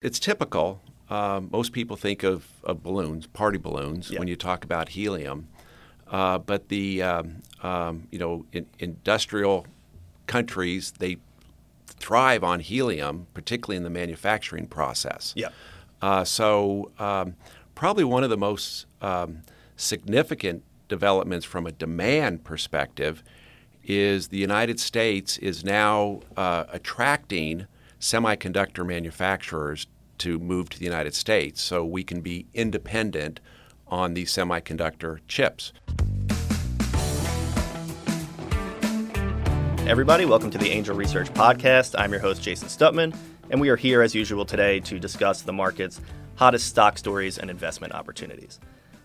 It's typical. Um, most people think of, of balloons, party balloons, Yeah. when you talk about helium. Uh, but the um, um, you know in, industrial countries they thrive on helium, particularly in the manufacturing process. Yeah. Uh, so um, probably one of the most um, significant developments from a demand perspective is the United States is now uh, attracting semiconductor manufacturers to move to the United States so we can be independent on these semiconductor chips. Everybody, welcome to the Angel Research Podcast. I'm your host, Jason Stutman, and we are here as usual today to discuss the market's hottest stock stories and investment opportunities.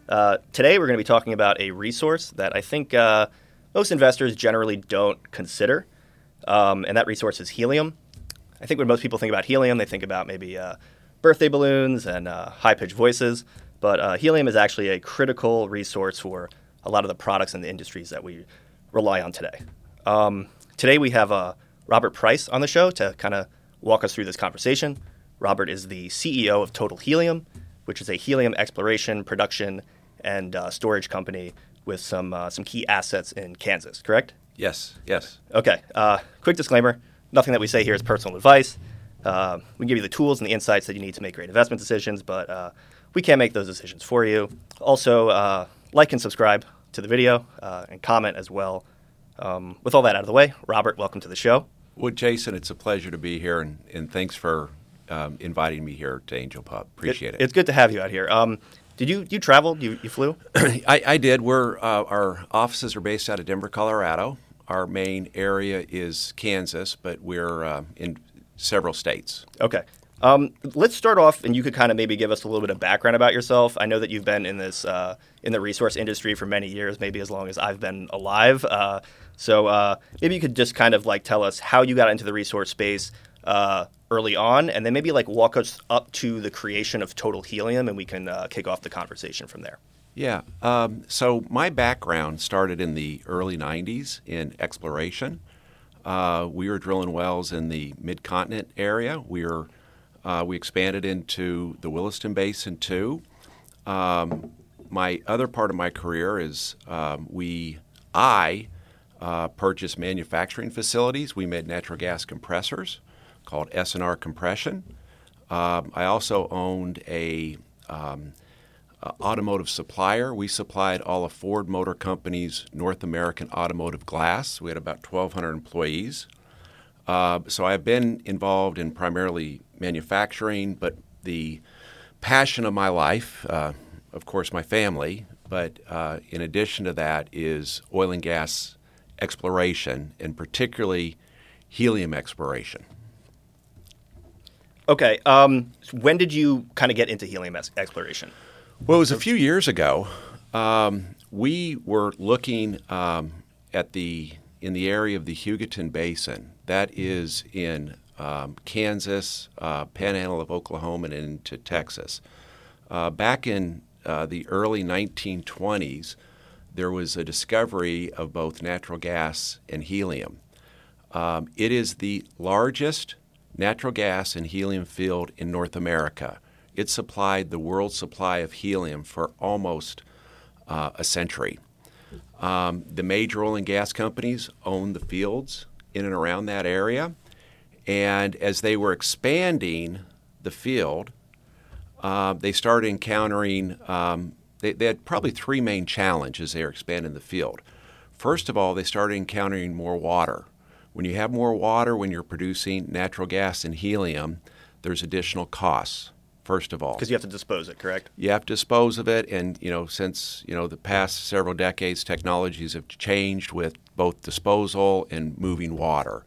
Uh, today, we're going to be talking about a resource that I think uh, most investors generally don't consider, um, and that resource is helium. I think when most people think about helium, they think about maybe uh, birthday balloons and uh, high pitched voices, but uh, helium is actually a critical resource for a lot of the products and the industries that we rely on today. Um, today, we have uh, Robert Price on the show to kind of walk us through this conversation. Robert is the CEO of Total Helium, which is a helium exploration, production, and uh, storage company with some uh, some key assets in Kansas. Correct? Yes, yes. Okay. Uh, quick disclaimer: nothing that we say here is personal advice. Uh, we can give you the tools and the insights that you need to make great investment decisions, but uh, we can't make those decisions for you. Also, uh, like and subscribe to the video uh, and comment as well. Um, with all that out of the way, Robert, welcome to the show. Well, Jason, it's a pleasure to be here, and, and thanks for um, inviting me here to Angel Pub. Appreciate it. It's good to have you out here. Um, did you you traveled? You you flew? I, I did. We're uh, our offices are based out of Denver, Colorado. Our main area is Kansas, but we're uh, in several states. Okay. Um, let's start off, and you could kind of maybe give us a little bit of background about yourself. I know that you've been in this uh, in the resource industry for many years, maybe as long as I've been alive. Uh, so uh, maybe you could just kind of like tell us how you got into the resource space uh, early on, and then maybe like walk us up to the creation of Total Helium, and we can uh, kick off the conversation from there. Yeah. Um, so my background started in the early '90s in exploration. Uh, we were drilling wells in the mid-continent area. We were uh, we expanded into the Williston Basin too. Um, my other part of my career is um, we I uh, purchased manufacturing facilities. We made natural gas compressors called S&R Compression. Um, I also owned a um, uh, automotive supplier. We supplied all of Ford Motor Company's North American automotive glass. We had about 1,200 employees. Uh, so I've been involved in primarily manufacturing, but the passion of my life, uh, of course, my family, but uh, in addition to that is oil and gas exploration, and particularly helium exploration. Okay. Um, when did you kind of get into helium exploration? Well, it was a few years ago. Um, we were looking um, at the in the area of the Hugoton Basin. That is in um, Kansas, uh, Panhandle of Oklahoma, and into Texas. Uh, back in uh, the early 1920s, there was a discovery of both natural gas and helium. Um, it is the largest natural gas and helium field in North America. It supplied the world supply of helium for almost uh, a century. Um, the major oil and gas companies owned the fields in and around that area. And as they were expanding the field, uh, they started encountering, um, they, they had probably three main challenges they were expanding the field. First of all, they started encountering more water. When you have more water, when you're producing natural gas and helium, there's additional costs. First of all, Because you have to dispose it, correct? you have to dispose of it, and you know since you know the past several decades, technologies have changed with both disposal and moving water.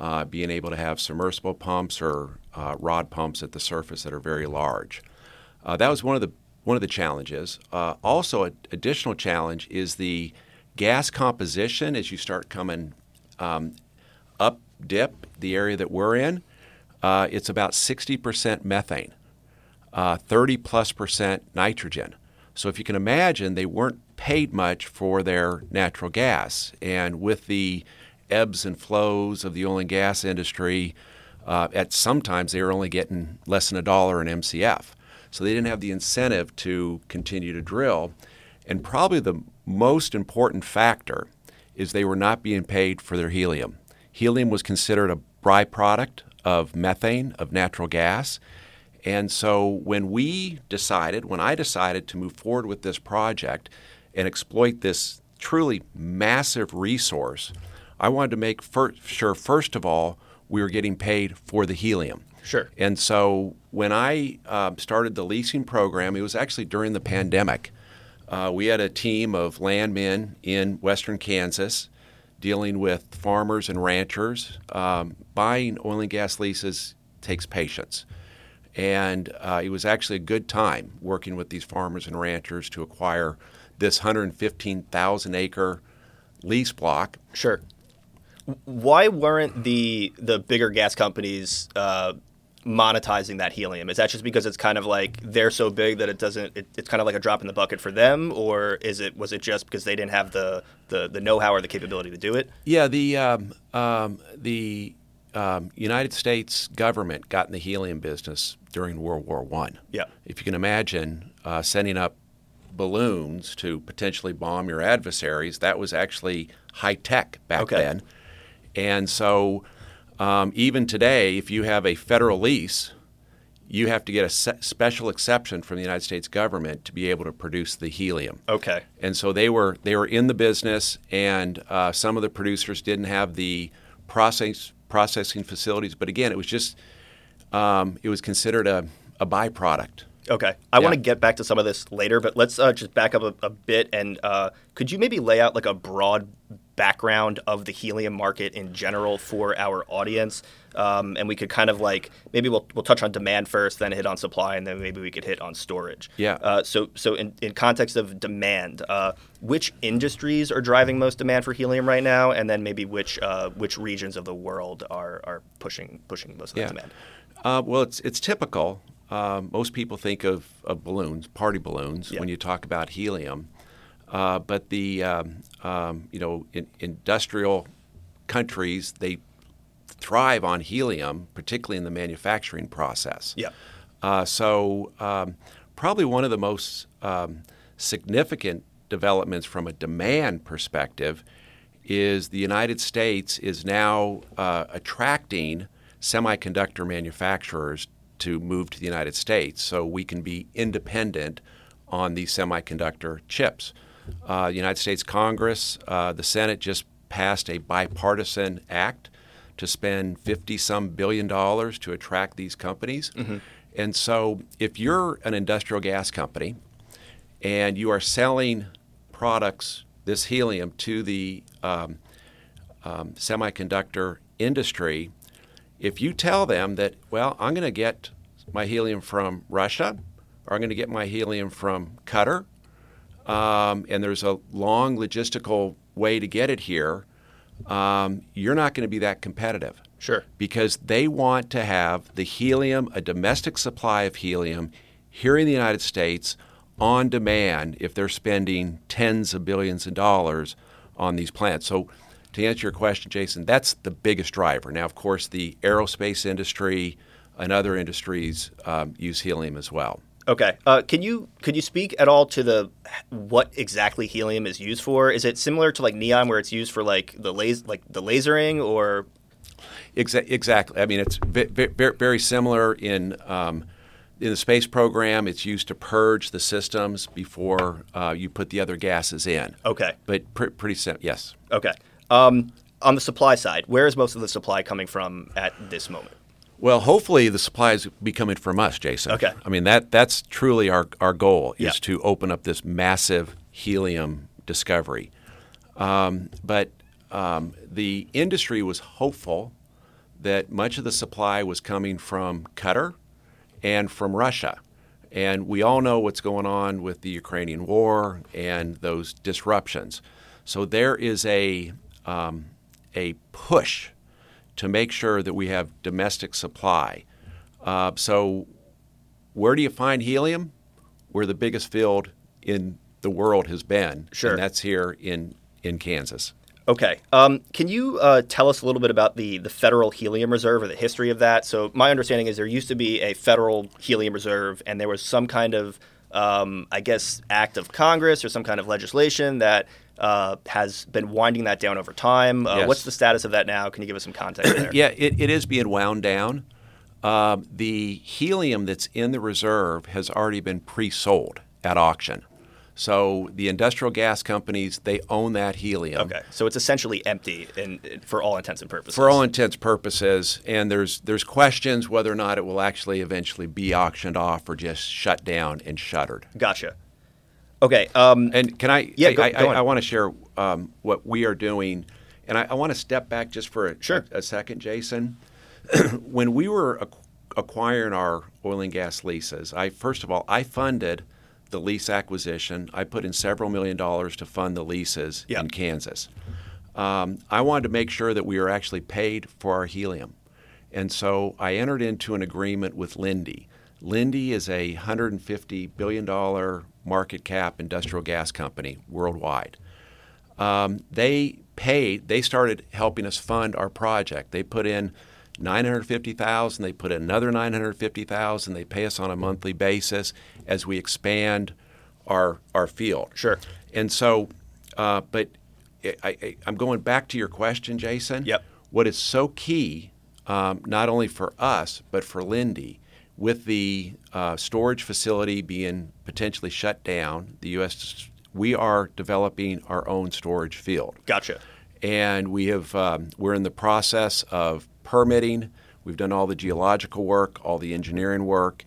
Uh, being able to have submersible pumps or uh, rod pumps at the surface that are very large. Uh, that was one of the one of the challenges. Uh, also, an additional challenge is the gas composition as you start coming um, up dip, the area that we're in. Uh, it's about 60% methane uh, 30 plus percent nitrogen. So if you can imagine, they weren't paid much for their natural gas. And with the ebbs and flows of the oil and gas industry, Uh, at sometimes they were only getting less than a dollar an MCF. So they didn't have the incentive to continue to drill. And probably the most important factor is they were not being paid for their helium. Helium was considered a byproduct of methane, of natural gas. And so when we decided, when I decided to move forward with this project and exploit this truly massive resource, I wanted to make fir- sure, first of all, we were getting paid for the helium. Sure. And so when I uh, started the leasing program, it was actually during the pandemic. Uh, we had a team of landmen in western Kansas dealing with farmers and ranchers. Um, buying oil and gas leases takes patience. And uh, it was actually a good time working with these farmers and ranchers to acquire this 115,000 acre lease block. Sure. Why weren't the the bigger gas companies uh, monetizing that helium? Is that just because it's kind of like they're so big that it doesn't? It, it's kind of like a drop in the bucket for them, or is it was it just because they didn't have the the, the know how or the capability to do it? Yeah, the um, um, the um, United States government got in the helium business during World War One. Yeah. If you can imagine uh, sending up balloons to potentially bomb your adversaries, that was actually high tech back Okay. then. And so, um, even today, if you have a federal lease, you have to get a se- special exception from the United States government to be able to produce the helium. Okay. And so they were they were in the business, and uh, some of the producers didn't have the process processing facilities. But again, it was just um, it was considered a, a byproduct. Okay. I Yeah. want to get back to some of this later, but let's uh, just back up a, a bit. And uh, could you maybe lay out like a broad background of the helium market in general for our audience? Um, and we could kind of like maybe we'll, we'll touch on demand first, then hit on supply, and then maybe we could hit on storage. Yeah. Uh, so so in, in context of demand, uh, which industries are driving most demand for helium right now, and then maybe which uh, which regions of the world are are pushing pushing most of Yeah. that demand? Uh, well, it's it's typical. Um, most people think of, of balloons, party balloons, Yeah. when you talk about helium. Uh, but the um, um, you know in, industrial countries they thrive on helium, particularly in the manufacturing process. Yeah. Uh, so, um, probably one of the most um, significant developments from a demand perspective is the United States is now uh, attracting semiconductor manufacturers to move to the United States so we can be independent on these semiconductor chips. Uh, the United States Congress, uh, the Senate just passed a bipartisan act to spend 50 some billion dollars to attract these companies. And so if you're an industrial gas company and you are selling products, this helium, to the um, um, semiconductor industry, if you tell them that, well, I'm going to get my helium from Russia or I'm going to get my helium from Qatar, um, and there's a long logistical way to get it here, um, you're not going to be that competitive Sure. because they want to have the helium, a domestic supply of helium, here in the United States on demand if they're spending tens of billions of dollars on these plants. So, to answer your question, Jason, that's the biggest driver. Now, of course, the aerospace industry and other industries um, use helium as well. Okay. Uh, can you could you speak at all to the what exactly helium is used for? Is it similar to like neon, where it's used for like the las- like the lasering, or Exa- exactly. I mean, it's ve- ve- ve- very similar in um, in the space program. It's used to purge the systems before uh, you put the other gases in. okay, But pr- pretty simple. Yes. okay. Um, on the supply side, where is most of the supply coming from at this moment? Well, hopefully the supplies be coming from us, Jason. Okay. I mean that that's truly our our goal is Yeah. to open up this massive helium discovery. Um, but um, the industry was hopeful that much of the supply was coming from Qatar and from Russia. And we all know what's going on with the Ukrainian war and those disruptions. So there is a, um, a push to make sure that we have domestic supply. Uh, so, where do you find helium? Where the biggest field in the world has been, Sure. and that's here in, in Kansas. Okay. Um, can you uh, tell us a little bit about the, the Federal Helium Reserve or the history of that? So, my understanding is there used to be a Federal Helium Reserve, and there was some kind of, um, I guess, act of Congress or some kind of legislation that uh, has been winding that down over time. Uh, Yes. What's the status of that now? Can you give us some context there? Yeah, it, it is being wound down. Um, the helium that's in the reserve has already been pre-sold at auction. So the industrial gas companies they own that helium Okay. So it's essentially empty in- for all intents and purposes. for all intents and purposes, and there's there's questions whether or not it will actually eventually be auctioned off or just shut down and shuttered. Gotcha. Okay. Um, And can I? Yeah, I, go- I, go on. I, want to share um, what we are doing, and I, I want to step back just for a, Sure. a, a second, Jason. when we were ac- acquiring our oil and gas leases, I first of all I funded the lease acquisition. I put in several million dollars to fund the leases Yep. in Kansas. Um, I wanted to make sure that we were actually paid for our helium. And so I entered into an agreement with Linde. Linde is a $150 billion market cap industrial gas company worldwide. Um, they paid, they started helping us fund our project. They put in 950,000, they put another 950,000, they pay us on a monthly basis as we expand our our field. Sure. And so, uh, but I, I, I'm going back to your question, Jason. Yep. What is so key, um, not only for us but for Linde, with the uh, storage facility being potentially shut down, the U.S. we are developing our own storage field gotcha. and we have um, we're in the process of permitting. We've done all the geological work, all the engineering work,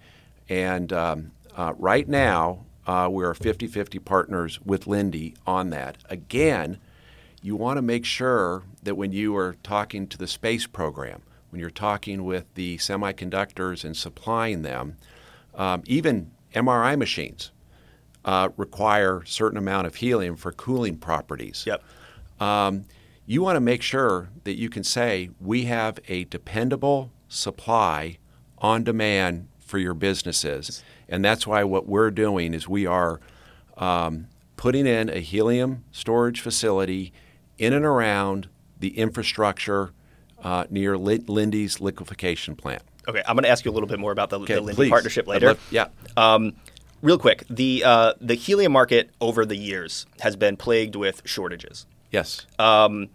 and um, uh, right now uh, we are 50-50 partners with Linde on that. Again, you want to make sure that when you are talking to the space program, when you're talking with the semiconductors and supplying them, um, even MRI machines uh, require certain amount of helium for cooling properties Yep. um, you want to make sure that you can say we have a dependable supply on demand for your businesses. And that's why what we're doing is we are um, putting in a helium storage facility in and around the infrastructure uh, near Linde's liquefaction plant. Okay. I'm going to ask you a little bit more about the, Okay, the Linde please. partnership later. love- yeah. Um, real quick, the uh, the helium market over the years has been plagued with shortages. Yes. Um,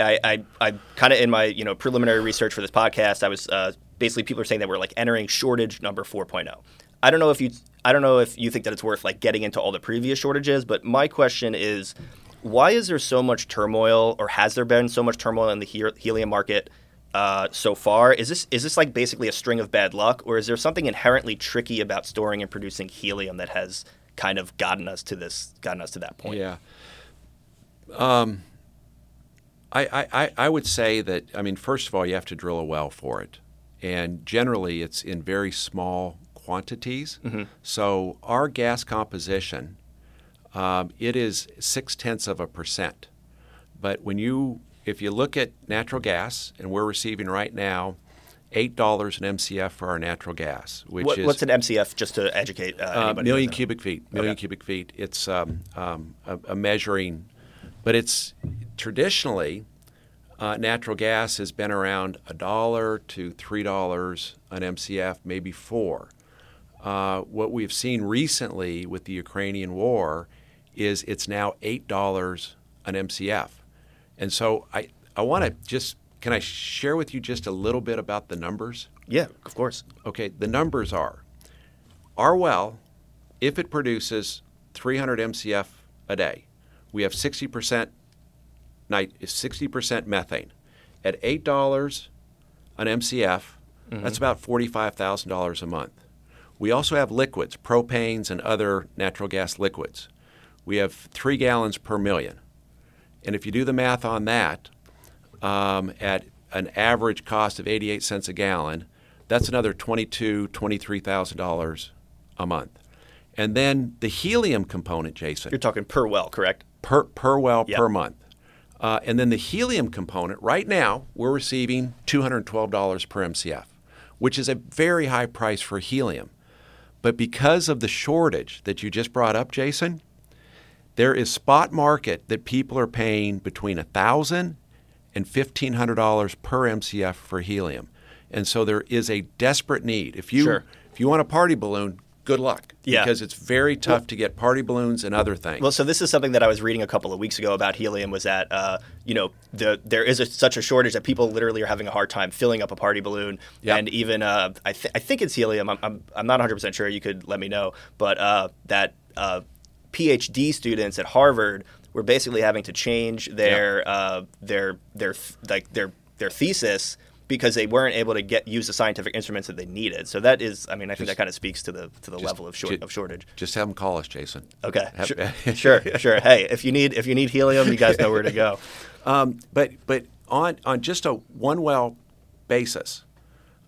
I, I, I kind of in my you know preliminary research for this podcast, I was uh, basically people are saying that we're like entering shortage number 4.0. I don't know if you I don't know if you think that it's worth like getting into all the previous shortages, but my question is, why is there so much turmoil, or has there been so much turmoil in the he- helium market? Uh, so far, is this is this like basically a string of bad luck, or is there something inherently tricky about storing and producing helium that has kind of gotten us to this, gotten us to that point? Yeah. Um, I, I, I- would say that, I mean, first of all, you have to drill a well for it. And generally, it's in very small quantities. So, our gas composition, um, it is six tenths of a percent. But when you, if you look at natural gas, and we're receiving right now $8 an MCF for our natural gas, which What, is what's an MCF, just to educate uh, uh, anybody? million who doesn't know? cubic feet. Million Okay. cubic feet. It's um, um, a, a measuring, but it's traditionally uh, natural gas has been around a dollar to three dollars an MCF, maybe four. Uh, what we've seen recently with the Ukrainian war is it's now eight dollars an MCF, and so I I want to just can I share with you just a little bit about the numbers? Yeah, of course. Okay, the numbers are our well, if it produces 300 MCF a day, we have 60% nit- 60% methane. At $8 an MCF, that's about $45,000 a month. We also have liquids, propanes and other natural gas liquids. We have 3 gallons per million. And if you do the math on that, um, at an average cost of 88 cents a gallon, that's another $22,000, $23,000 a month. And then the helium component, Jason, You're talking per well, correct? Per, per well Yep. per month. Uh, and then the helium component, right now, we're receiving $212 per MCF, which is a very high price for helium. But because of the shortage that you just brought up, Jason, there is spot market that people are paying between $1,000 and $1,500 per MCF for helium. And so there is a desperate need. If you, Sure. if you want a party balloon, good luck. Yeah. Because it's very tough to get party balloons and other things. Well, so this is something that I was reading a couple of weeks ago about helium. Was that uh, you know the there is a, such a shortage that people literally are having a hard time filling up a party balloon, Yep. and even uh, I, th- I think it's helium. I'm, I'm, I'm not 100 percent sure. You could let me know, but uh, that uh, PhD students at Harvard were basically having to change their uh, their their like their their thesis because they weren't able to get use the scientific instruments that they needed. So that is, I mean, I think that kind of speaks to the to the level of, short, of shortage. Just have them call us, Jason. Okay, sure, sure, sure. Hey, if you need if you need helium, you guys know where to go. Um, but but on on just a one well basis,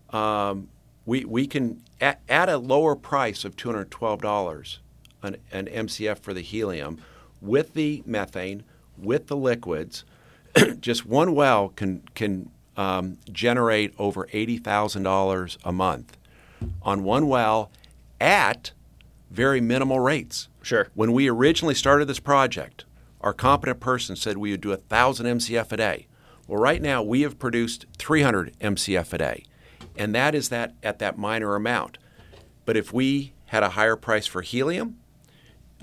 um, we we can at, at a lower price of two hundred twelve dollars an, an MCF for the helium with the methane with the liquids. just one well can can um, generate over eighty thousand dollars a month on one well at very minimal rates. Sure. When we originally started this project, our competent person said we would do 1,000 MCF a day. Well, right now we have produced 300 MCF a day, and that is that at that minor amount. But if we had a higher price for helium,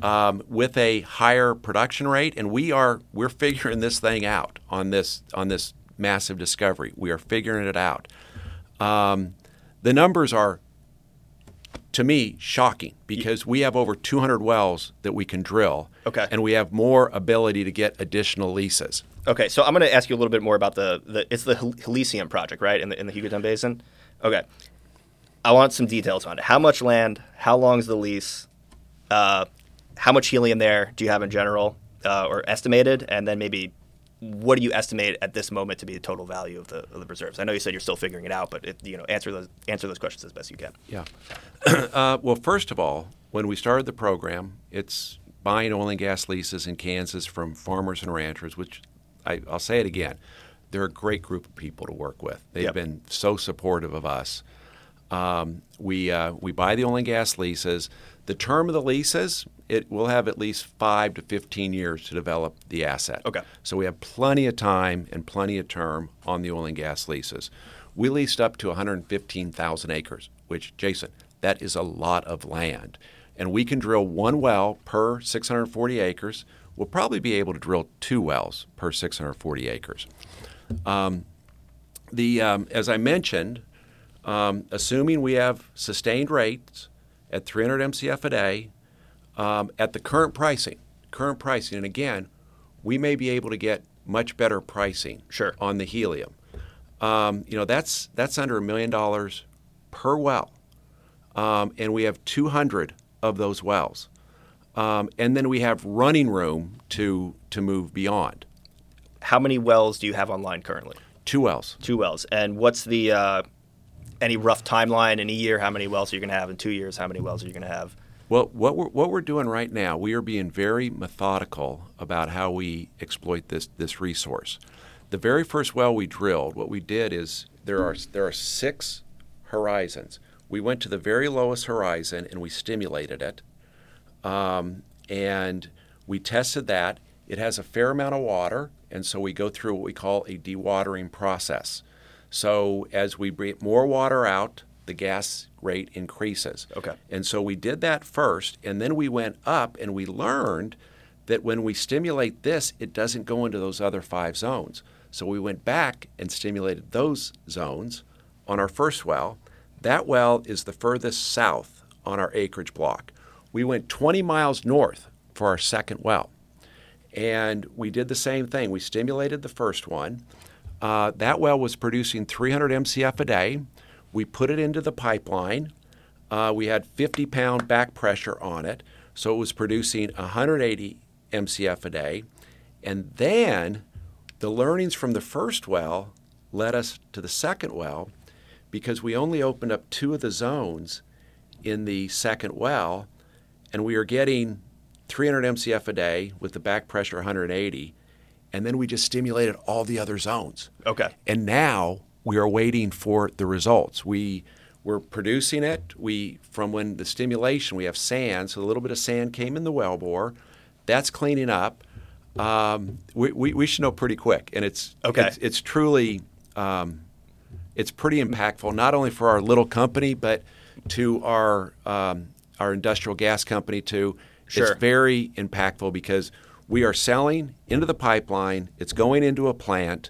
um, with a higher production rate, and we are we're figuring this thing out on this on this massive discovery. We are figuring it out. Um, the numbers are to me shocking because we have over 200 wells that we can drill Okay. and we have more ability to get additional leases Okay, so I'm going to ask you a little bit more about the, the it's the Hel- Helicium project, right, in the in the Hugoton Basin. Okay, I want some details on it. How much land? How long is the lease? Uh, how much helium there do you have in general, uh, or estimated? And then maybe what do you estimate at this moment to be the total value of the of the reserves? I know you said you're still figuring it out, but it, you know, answer those answer those questions as best you can. Yeah. uh, well, first of all, when we started the program, it's buying oil and gas leases in Kansas from farmers and ranchers, which I, I'll say it again, they're a great group of people to work with. They've Yep. been so supportive of us. Um, we uh, we buy the oil and gas leases. The term of the leases, it will have at least five to fifteen years to develop the asset. Okay. So we have plenty of time and plenty of term on the oil and gas leases. We leased up to 115,000 acres, which, Jason, that is a lot of land. And we can drill one well per 640 acres. We'll probably be able to drill two wells per 640 acres. Um, the, um, as I mentioned, um, assuming we have sustained rates at 300 MCF a day, um, at the current pricing, current pricing, and again, we may be able to get much better pricing Sure. on the helium. Um, you know, that's that's under a million dollars per well, um, and we have 200 of those wells, um, and then we have running room to to move beyond. How many wells do you have online currently? Two wells. Two wells. And what's the uh, any rough timeline in a year? How many wells are you going to have in two years? How many wells are you going to have? Well, what we're, what we're doing right now, we are being very methodical about how we exploit this, this resource. The very first well we drilled, what we did is there are, there are six horizons. We went to the very lowest horizon and we stimulated it. Um, and we tested that. It has a fair amount of water, and so we go through what we call a dewatering process. So as we bring more water out, the gas rate increases. Okay. And so we did that first, and then we went up and we learned that when we stimulate this, it doesn't go into those other five zones. So we went back and stimulated those zones on our first well. That well is the furthest south on our acreage block. We went 20 miles north for our second well. And we did the same thing. We stimulated the first one. Uh, that well was producing 300 MCF a day. We put it into the pipeline. Uh, we had 50 pound back pressure on it, so it was producing 180 MCF a day. And then the learnings from the first well led us to the second well because we only opened up two of the zones in the second well, and we are getting 300 MCF a day with the back pressure 180, and then we just stimulated all the other zones. Okay. And now we are waiting for the results. We we're producing it. We from when the stimulation we have sand, so a little bit of sand came in the well bore. that's cleaning up. Um, we, we, we, should know pretty quick, and it's okay. It's, it's truly um, it's pretty impactful, not only for our little company, but to our um, our industrial gas company too. Sure. It's very impactful because we are selling into the pipeline. It's going into a plant.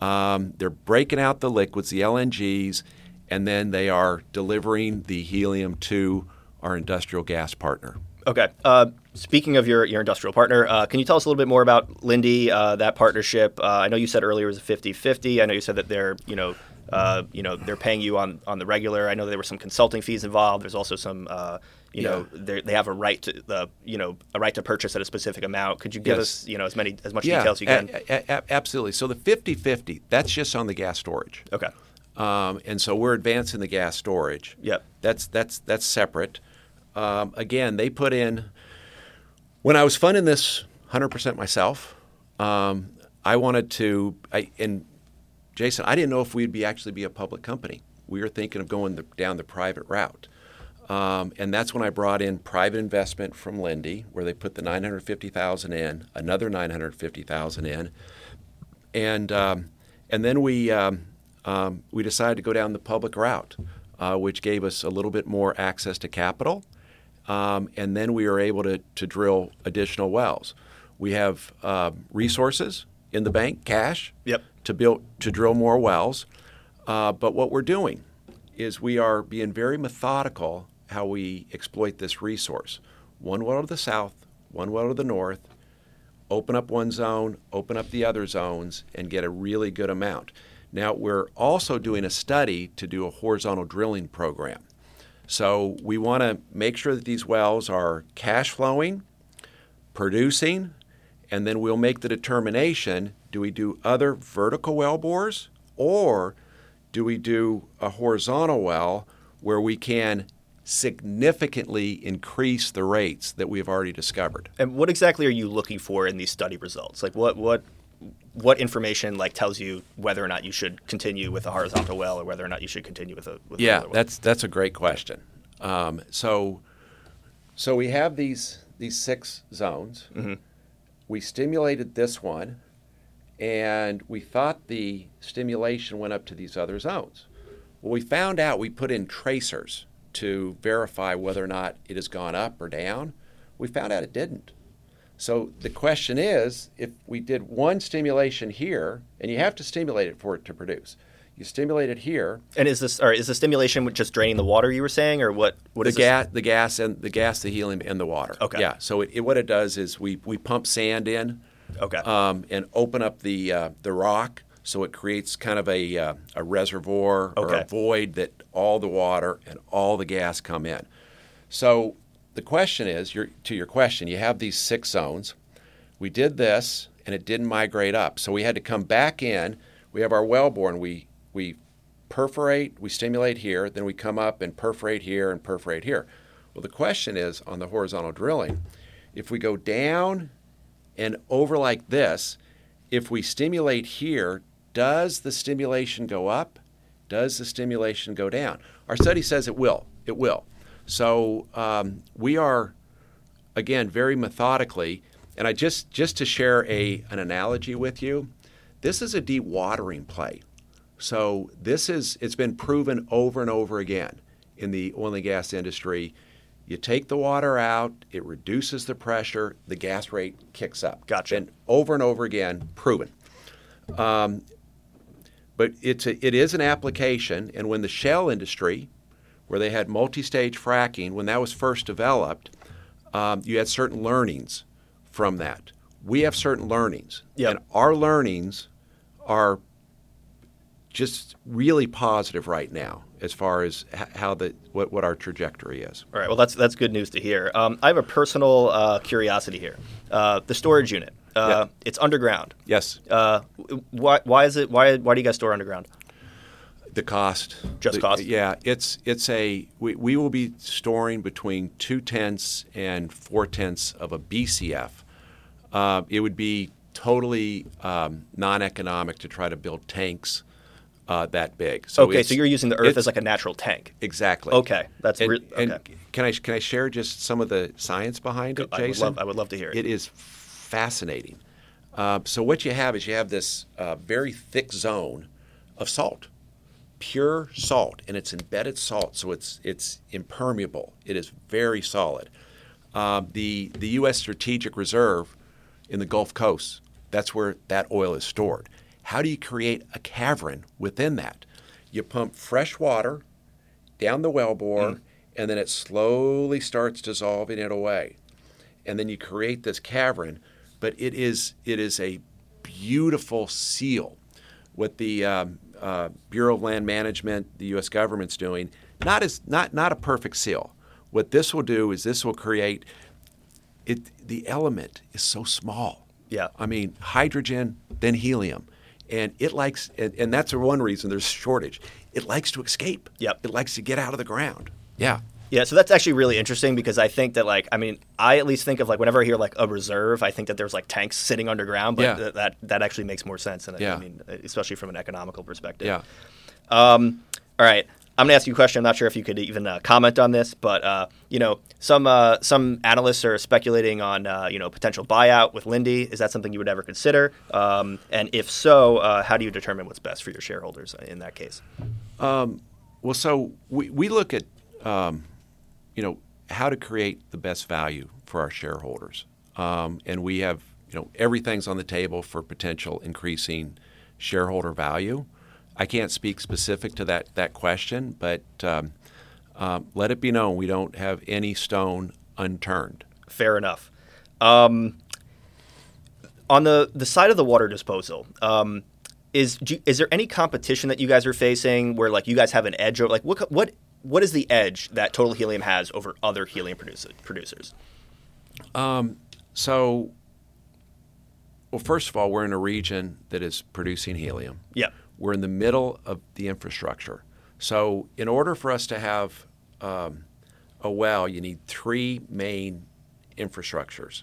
Um, they're breaking out the liquids, the LNGs, and then they are delivering the helium to our industrial gas partner. Okay. Uh, speaking of your, your industrial partner, uh, can you tell us a little bit more about Linde, uh, that partnership? Uh, I know you said earlier it was a 50-50. I know you said that they're, you know, uh, you know, they're paying you on, on the regular. I know there were some consulting fees involved. There's also some, uh, you Yeah. know, they have a right to the, you know, a right to purchase at a specific amount. Could you give Yes. us, you know, as many as much detail as you can? a- a- absolutely. So the 50-50, that's just on the gas storage. okay. Um, and so we're advancing the gas storage. Yep. That's that's that's separate. Um, again, they put in when I was funding this 100% myself. Um, I wanted to, I, and Jason, I didn't know if we'd be actually be a public company. We were thinking of going the, down the private route. Um, and that's when I brought in private investment from Linde, where they put the 950,000 in, another 950,000 in, and um, and then we um, um, we decided to go down the public route, uh, which gave us a little bit more access to capital, um, and then we were able to to drill additional wells. We have uh, resources in the bank, cash, Yep. To build to drill more wells. Uh, but what we're doing is we are being very methodical how we exploit this resource. One well to the south, one well to the north, open up one zone, open up the other zones, and get a really good amount. Now, we're also doing a study to do a horizontal drilling program. So, we want to make sure that these wells are cash flowing, producing, and then we'll make the determination do we do other vertical well bores or do we do a horizontal well where we can significantly increase the rates that we have already discovered? And what exactly are you looking for in these study results? Like what what what information like tells you whether or not you should continue with a horizontal well or whether or not you should continue with a with Yeah, another well? that's that's a great question. Um, so, so we have these these six zones. We stimulated this one, and we thought the stimulation went up to these other zones. Well, we found out we put in tracers to verify whether or not it has gone up or down. We found out it didn't. So the question is, if we did one stimulation here, and you have to stimulate it for it to produce. You stimulate it here, And is this or is the stimulation just draining the water you were saying or what what the is gas, the gas, and the gas, the helium, and the water. Okay. Yeah. So it, it, what it does is we, we pump sand in, Okay. um, and open up the uh, the rock, so it creates kind of a uh, a reservoir or a void that all the water and all the gas come in. So the question is, your, to your question, you have these six zones. We did this, and it didn't migrate up, so we had to come back in. We have our wellbore, and we we perforate, we stimulate here, then we come up and perforate here and perforate here. Well, the question is on the horizontal drilling, if we go down and over like this, if we stimulate here, does the stimulation go up? Does the stimulation go down? Our study says it will. It will. So um, we are, again, very methodically, and I just just to share a an analogy with you, this is a dewatering play. So this is it's been proven over and over again in the oil and gas industry. You take the water out, it reduces the pressure, the gas rate kicks up. Gotcha. And over and over again, proven. Um, but it's a, it is an application, and when the shale industry, where they had multi-stage fracking, when that was first developed, um, you had certain learnings from that. We have certain learnings, Yep. and our learnings are just really positive right now as far as how the what, what our trajectory is. All right. Well, that's that's good news to hear. Um, I have a personal uh, curiosity here. Uh, the storage unit. Uh, It's underground. Yes, Uh, why, why is it? Why why do you guys store underground? the cost. Just the- cost? Yeah, it's it's a we, we will be storing between two tenths and four tenths of a BCF. Uh, it would be totally um, non-economic to try to build tanks uh, that big. So okay, so you're using the Earth as like a natural tank. exactly. Okay, that's and, re- and okay. can I can I share just some of the science behind it, I would Jason? love- I would love to hear it. It is fascinating. Uh, so what you have is you have this uh, very thick zone of salt, pure salt, and it's embedded salt, so it's it's impermeable. It is very solid. Uh, the the U.S. Strategic Reserve in the Gulf Coast, that's where that oil is stored. How do you create a cavern within that? You pump fresh water down the wellbore, and then it slowly starts dissolving it away, and then you create this cavern. But it is it is a beautiful seal. What the um, uh, Bureau of Land Management, the U.S. government's doing, not as not not a perfect seal. What this will do is this will create it. The element is so small. Yeah. I mean, hydrogen, then helium, and it likes, and, and that's one reason there's a shortage. It likes to escape. Yep. It likes to get out of the ground. Yeah. Yeah, so that's actually really interesting because I think that like I mean I at least think of like whenever I hear like a reserve, I think that there's like tanks sitting underground, but Yeah. th- that that actually makes more sense. And Yeah. I mean, especially from an economical perspective. Yeah. Um, all right. I'm gonna ask you a question. I'm not sure if you could even uh, comment on this, but uh, you know, some uh, some analysts are speculating on uh, you know potential buyout with Linde. Is that something you would ever consider? Um, and if so, uh, how do you determine what's best for your shareholders in that case? Well, so we, we look at, um, you know, how to create the best value for our shareholders. Um, and we have, you know, everything's on the table for potential increasing shareholder value. I can't speak specific to that, that question, but um, um, let it be known we don't have any stone unturned. Fair enough. Um, on the the side of the water disposal, um, is do is there any competition that you guys are facing where like you guys have an edge? Or like what what what is the edge that Total Helium has over other helium producer, producers? So, well, first of all, we're in a region that is producing helium. Yeah. We're in the middle of the infrastructure. So, in order for us to have um, a well, you need three main infrastructures.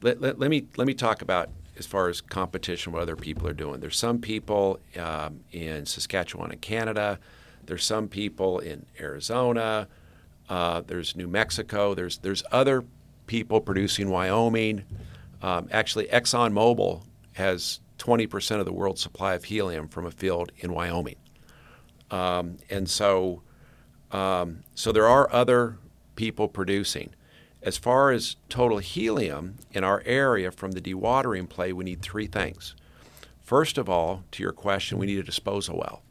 Let, let, let me let me talk about as far as competition, what other people are doing. There's some people um, in Saskatchewan and Canada. There's some people in Arizona. Uh, there's New Mexico. There's there's other people producing Wyoming. Um, actually, ExxonMobil has 20% of the world's supply of helium from a field in Wyoming. Um, and so, um, so there are other people producing. As far as total helium in our area from the dewatering play, we need three things. First of all, to your question, we need a disposal well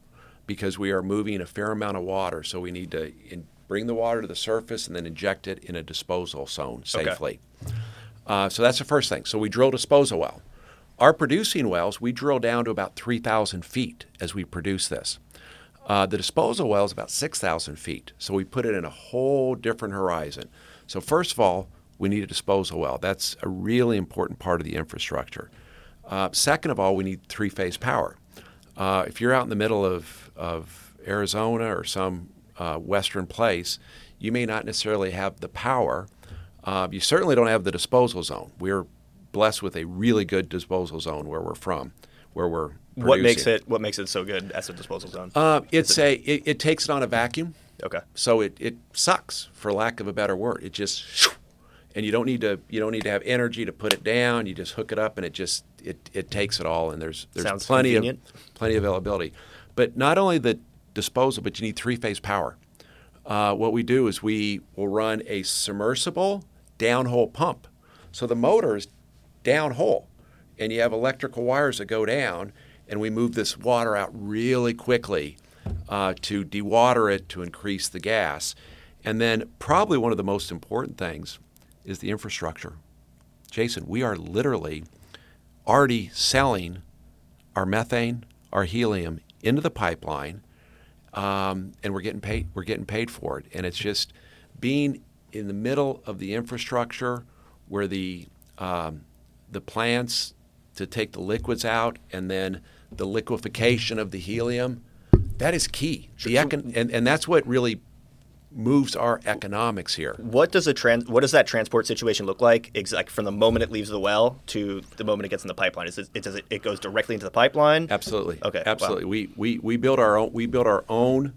because we are moving a fair amount of water. So we need to in, bring the water to the surface and then inject it in a disposal zone Okay. safely. Uh, so that's the first thing. So we drill disposal well. Our producing wells, we drill down to about 3,000 feet as we produce this. Uh, the disposal well is about 6,000 feet. So we put it in a whole different horizon. So, first of all, we need a disposal well. That's a really important part of the infrastructure. Uh, second of all, we need three phase power. Uh, if you're out in the middle of, of Arizona or some uh, western place, you may not necessarily have the power. Uh, you certainly don't have the disposal zone. We're blessed with a really good disposal zone where we're from, where we're What makes it what makes it so good as a disposal zone? Uh, it's a it, it takes it on a vacuum, okay. so it, it sucks for lack of a better word. It just and you don't need to you don't need to have energy to put it down. You just hook it up and it just it, it takes it all and there's there's Sounds plenty convenient. of plenty of availability. But not only the disposal, but you need three phase power. Uh, what we do is we will run a submersible downhole pump. So the motor is downhole, and you have electrical wires that go down, and we move this water out really quickly uh, to dewater it to increase the gas. And then, probably one of the most important things is the infrastructure. Jason, we are literally already selling our methane, our helium into the pipeline, um, and we're getting paid. We're getting paid for it, and it's just being in the middle of the infrastructure where the um, the plants to take the liquids out and then the liquefaction of the helium. That is key. The econ- and, and that's what really moves our economics here. What does a trans? What does that transport situation look like? Exactly from the moment it leaves the well to the moment it gets in the pipeline. Is it, it does it, it goes directly into the pipeline? Absolutely. Okay, wow. Absolutely. We, we we build our own we build our own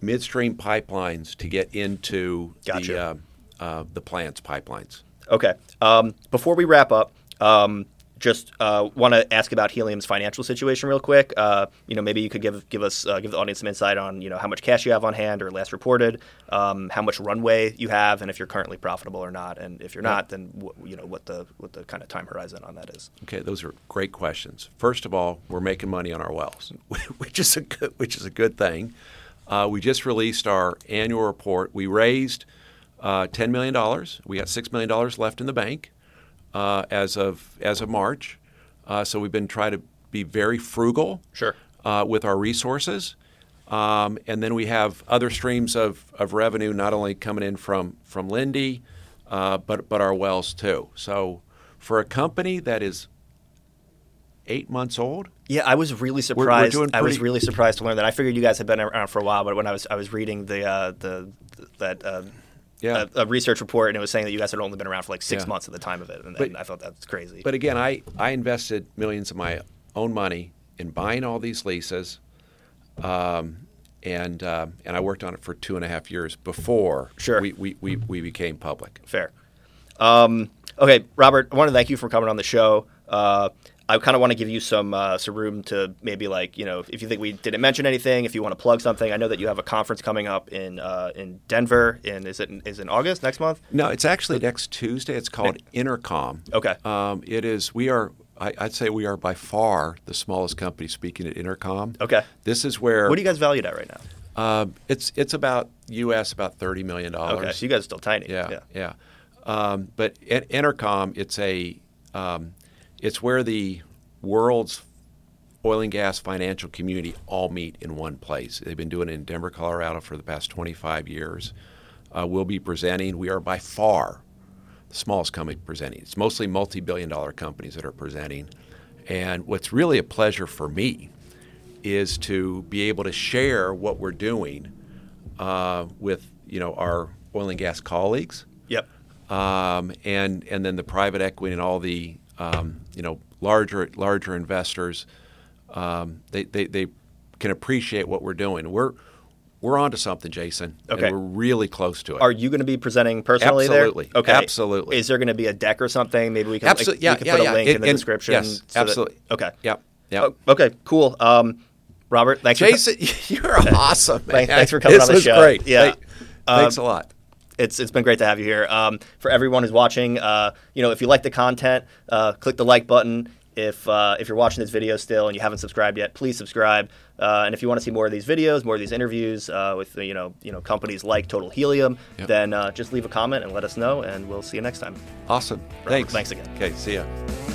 midstream pipelines to get into Gotcha. the uh, uh, the plant's pipelines. Okay. Um, before we wrap up, um, just uh, want to ask about Helium's financial situation real quick. Uh, you know, maybe you could give give us uh, give the audience some insight on you know how much cash you have on hand or last reported, um, how much runway you have, and if you're currently profitable or not. And if you're not, then wh- you know what the what the kind of time horizon on that is. Okay, those are great questions. First of all, we're making money on our wells, which is a good, which is a good thing. Uh, we just released our annual report. We raised uh, ten million dollars. We got six million dollars left in the bank uh, as of as of March. Uh, so we've been trying to be very frugal Sure. uh, with our resources. Um, and then we have other streams of, of revenue, not only coming in from from Linde, uh, but but our wells too. So for a company that is eight months old, Yeah, I was really we're surprised. doing I was really surprised to learn that. I figured you guys had been around for a while, but when I was I was reading the uh, the that um, Yeah. a, a research report and it was saying that you guys had only been around for like six Yeah. months at the time of it, and, But- and I thought that's crazy. But again, I, I invested millions of my own money in buying all these leases, um, and uh, and I worked on it for two and a half years before Sure. we, we, we, we became public. Fair. Um, okay, Robert, I want to thank you for coming on the show. Uh, I kind of want to give you some uh, some room to maybe like you know if you think we didn't mention anything, if you want to plug something. I know that you have a conference coming up in uh, in Denver. In is it in, is it in August next month? No, it's actually next Tuesday. It's called EnerCom. Okay. Um, it is. We are. I, I'd say we are by far the smallest company speaking at EnerCom. Okay. This is where. What are you guys valued at right now? Uh, it's it's about U.S. about thirty million dollars. Okay, so you guys are still tiny. Yeah, yeah. yeah. Um, but in- EnerCom, it's a, um, it's where the world's oil and gas financial community all meet in one place. They've been doing it in Denver, Colorado for the past 25 years. Uh, we'll be presenting. We are by far the smallest company presenting. It's mostly multi-billion dollar companies that are presenting. And what's really a pleasure for me is to be able to share what we're doing uh, with you know our oil and gas colleagues Yep. um, and and then the private equity and all the um, you know larger larger investors, um, they, they they can appreciate what we're doing. We're we're onto something, Jason. Okay. and we're really close to it. Are you going to be presenting personally Absolutely. there? Okay. Absolutely. Is there going to be a deck or something? Maybe we can. Absolutely. Like, Yeah. we can yeah. put a link And- in the description. Yes. so that- absolutely. okay. Yep. Yep. Oh, okay. Cool. Um, Robert, thanks. Jason, you're awesome. Man. Thanks- for coming this on the show. was show. Great. Yeah. Thank- Thanks Um, a lot. It's it's been great to have you here. Um, for everyone who's watching, uh, you know, if you like the content, uh, click the like button. If uh, if you're watching this video still and you haven't subscribed yet, please subscribe. Uh, and if you want to see more of these videos, more of these interviews uh, with you know you know companies like Total Helium, Yep. then uh, just leave a comment and let us know, and we'll see you next time. Awesome. Thanks. thanks again. Okay. See ya.